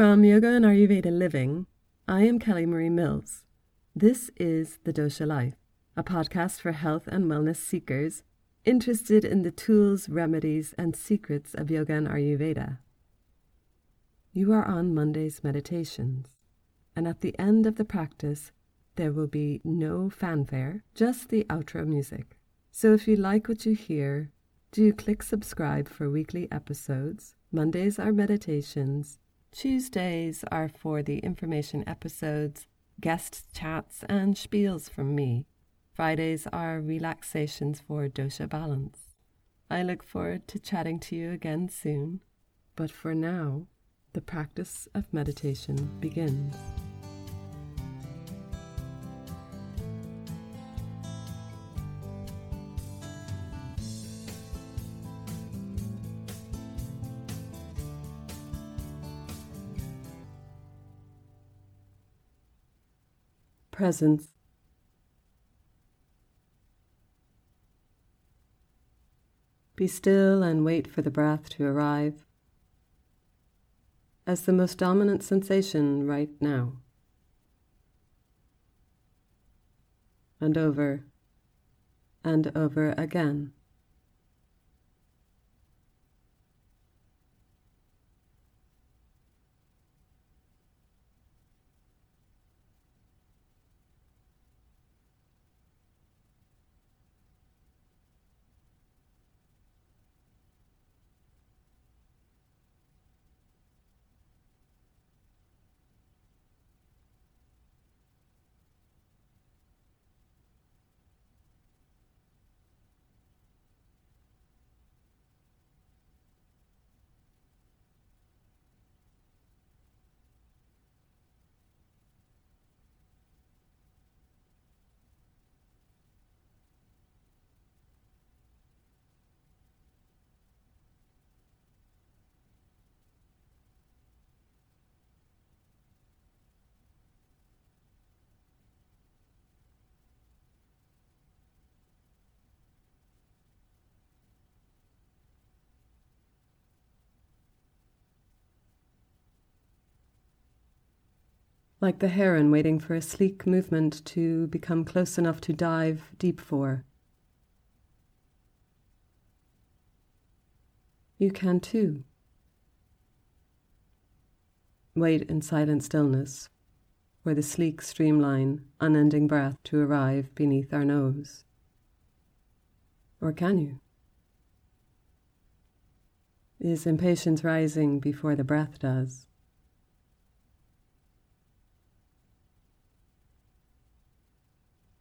From Yoga and Ayurveda Living, I am Kelly Marie Mills. This is The Dosha Life, a podcast for health and wellness seekers interested in the tools, remedies, and secrets of Yoga and Ayurveda. You are on Monday's meditations, and at the end of the practice, there will be no fanfare, just the outro music. So if you like what you hear, do click subscribe for weekly episodes. Mondays are meditations, Tuesdays are for the information episodes, guest chats, and spiels from me. Fridays are relaxations for dosha balance. I look forward to chatting to you again soon, but for now, the practice of meditation begins. Presence. Be still and wait for the breath to arrive as the most dominant sensation right now. And over and over again. Like the heron waiting for a sleek movement to become close enough to dive deep for. You can too. Wait in silent stillness for the sleek streamline, unending breath to arrive beneath our nose. Or can you? Is impatience rising before the breath does?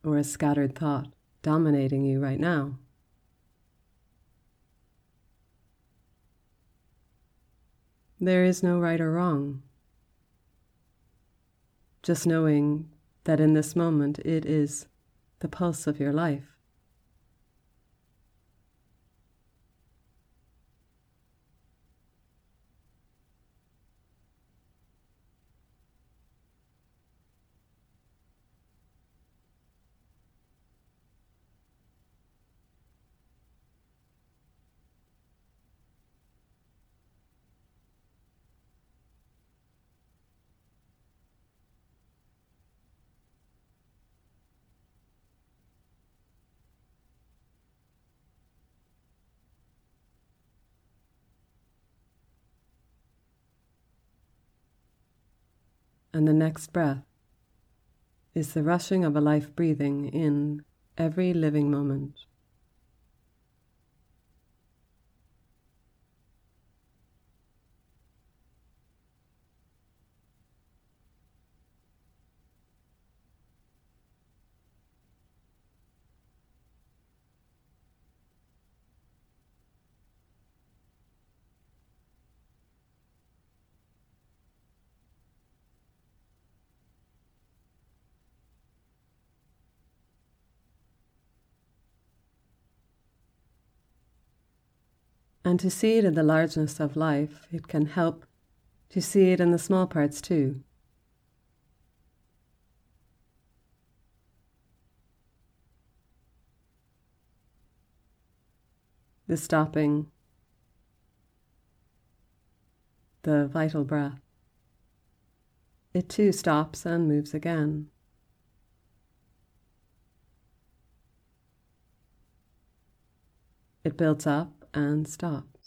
Or a scattered thought dominating you right now. There is no right or wrong. Just knowing that in this moment it is the pulse of your life. And the next breath is the rushing of a life breathing in every living moment. And to see it in the largeness of life, it can help to see it in the small parts too. The stopping, the vital breath, it too stops and moves again. It builds up and stops.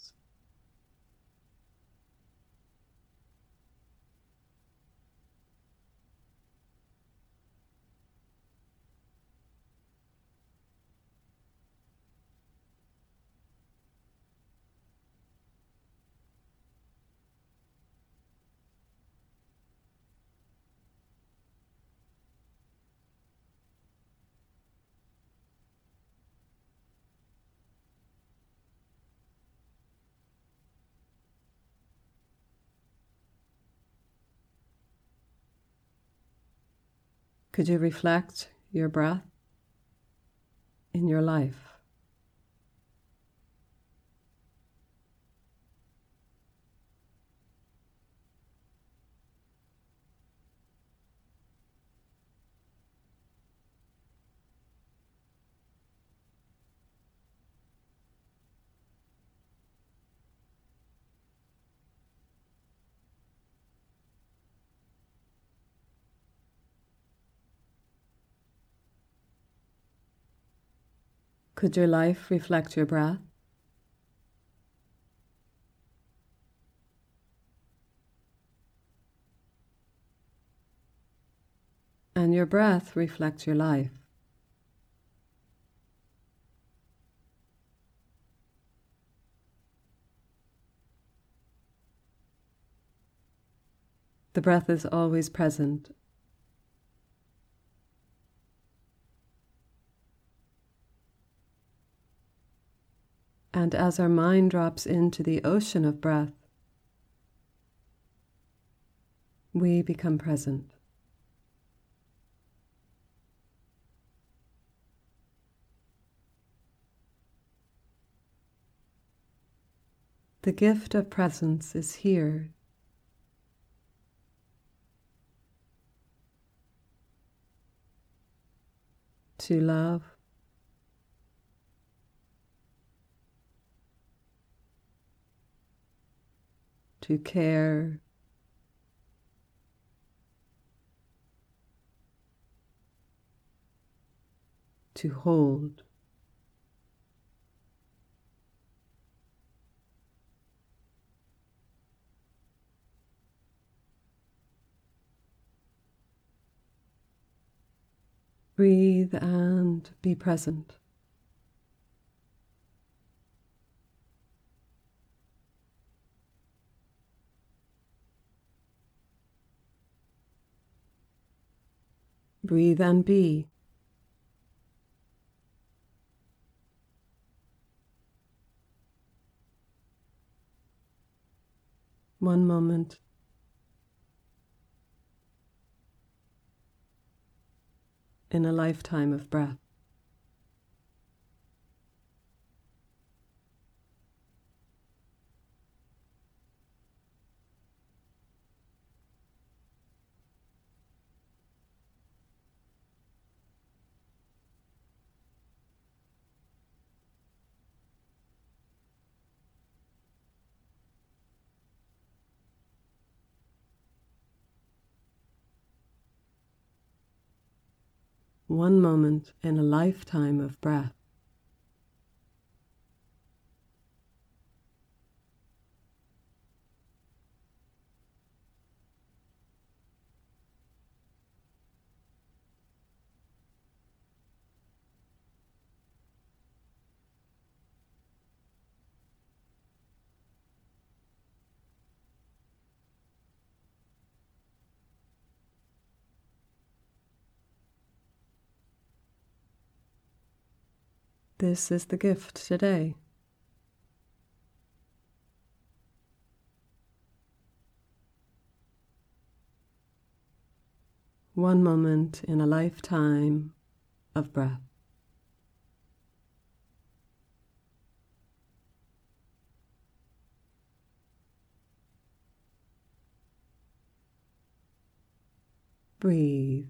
Could you reflect your breath in your life? Could your life reflect your breath? And your breath reflect your life. The breath is always present And as our mind drops into the ocean of breath, we become present. The gift of presence is here. To love, to care. To hold. Breathe and be present. Breathe and be. One moment. In a lifetime of breath. One moment in a lifetime of breath. This is the gift today. One moment in a lifetime of breath. Breathe.